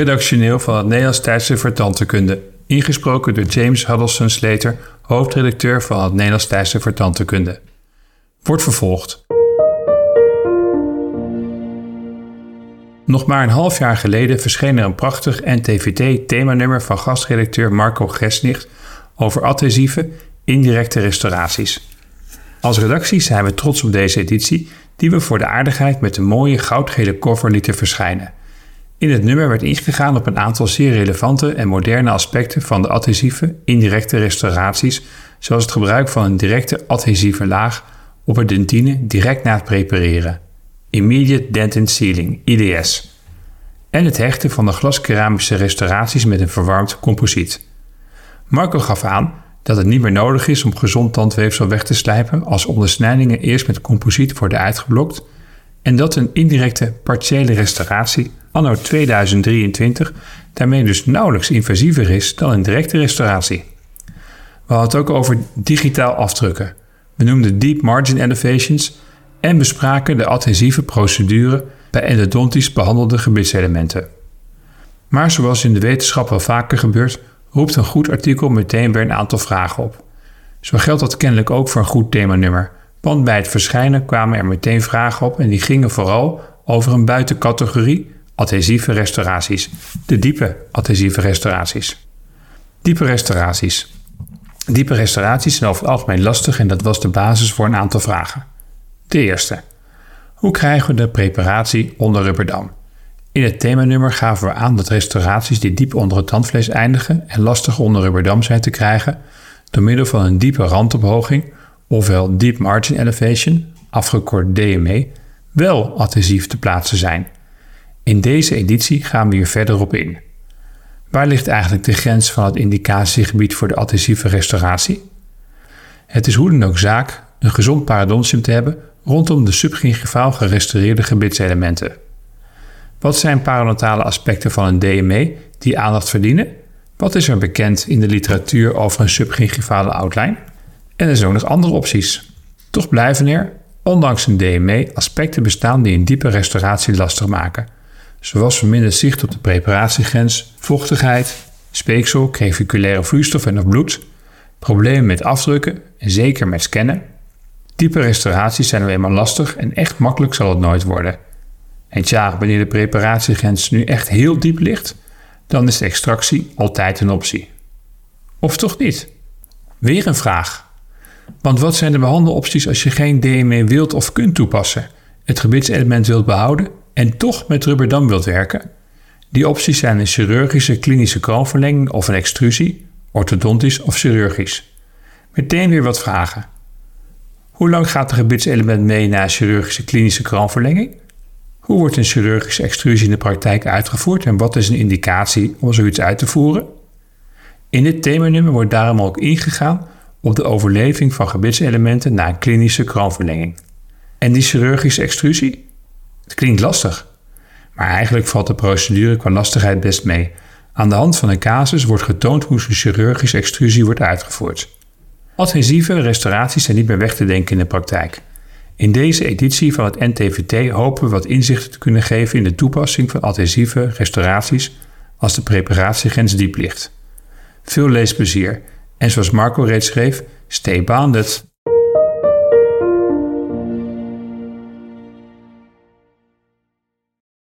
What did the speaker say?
redactioneel van het Nederlands Tijdschrift voor Tandheelkunde, ingesproken door James Huddleston Slater, hoofdredacteur van het Nederlands Tijdschrift voor Tandheelkunde. Wordt vervolgd. Nog maar een half jaar geleden verscheen er een prachtig NTVT-themanummer van gastredacteur Marco Gesnicht over adhesieve, indirecte restauraties. Als redactie zijn we trots op deze editie, die we voor de aardigheid met een mooie goudgele cover lieten verschijnen. In het nummer werd ingegaan op een aantal zeer relevante en moderne aspecten van de adhesieve, indirecte restauraties, zoals het gebruik van een directe adhesieve laag op het dentine direct na het prepareren. Immediate Dentin Sealing, IDS. En het hechten van de glaskeramische restauraties met een verwarmd composiet. Marco gaf aan dat het niet meer nodig is om gezond tandweefsel weg te slijpen als ondersnijdingen eerst met composiet worden uitgeblokt en dat een indirecte partiële restauratie anno 2023 daarmee dus nauwelijks invasiever is dan een directe restauratie. We hadden het ook over digitaal afdrukken. We noemden deep margin elevations en bespraken de adhesieve procedure bij endodontisch behandelde gebitselementen. Maar zoals in de wetenschap wel vaker gebeurt, roept een goed artikel meteen weer een aantal vragen op. Zo geldt dat kennelijk ook voor een goed themanummer, want bij het verschijnen kwamen er meteen vragen op en die gingen vooral over een buitencategorie adhesieve restauraties, de diepe adhesieve restauraties. Diepe restauraties. Diepe restauraties zijn over het algemeen lastig en dat was de basis voor een aantal vragen. De eerste. Hoe krijgen we de preparatie onder rubberdam? In het themanummer gaven we aan dat restauraties die diep onder het tandvlees eindigen en lastig onder rubberdam zijn te krijgen door middel van een diepe randopoging, ofwel Deep Margin Elevation, afgekort DME, wel adhesief te plaatsen zijn. In deze editie gaan we hier verder op in. Waar ligt eigenlijk de grens van het indicatiegebied voor de adhesieve restauratie? Het is hoe dan ook zaak een gezond parodontium te hebben rondom de subgingivaal gerestaureerde gebitselementen. Wat zijn parodontale aspecten van een DME die aandacht verdienen? Wat is er bekend in de literatuur over een subgingivale outline? En er zijn ook nog andere opties. Toch blijven er, ondanks een DME, aspecten bestaan die een diepe restauratie lastig maken. Zoals verminderd zicht op de preparatiegrens, vochtigheid, speeksel, creviculaire vloeistof en of bloed, problemen met afdrukken en zeker met scannen. Diepe restauraties zijn nu eenmaal lastig en echt makkelijk zal het nooit worden. En tja, wanneer de preparatiegrens nu echt heel diep ligt, dan is de extractie altijd een optie. Of toch niet? Weer een vraag. Want wat zijn de behandelopties als je geen DME wilt of kunt toepassen, het gebitselement wilt behouden en toch met rubberdam wilt werken? Die opties zijn een chirurgische klinische kroonverlenging of een extrusie, orthodontisch of chirurgisch. Meteen weer wat vragen. Hoe lang gaat het gebitselement mee na een chirurgische klinische kroonverlenging? Hoe wordt een chirurgische extrusie in de praktijk uitgevoerd en wat is een indicatie om zoiets uit te voeren? In dit themanummer wordt daarom ook ingegaan op de overleving van gebitselementen na een klinische kroonverlenging. En die chirurgische extrusie? Het klinkt lastig, maar eigenlijk valt de procedure qua lastigheid best mee. Aan de hand van een casus wordt getoond hoe een chirurgische extrusie wordt uitgevoerd. Adhesieve restauraties zijn niet meer weg te denken in de praktijk. In deze editie van het NTVT hopen we wat inzichten te kunnen geven in de toepassing van adhesieve restauraties als de preparatiegrens diep ligt. Veel leesplezier en zoals Marco reeds schreef, stay bonded.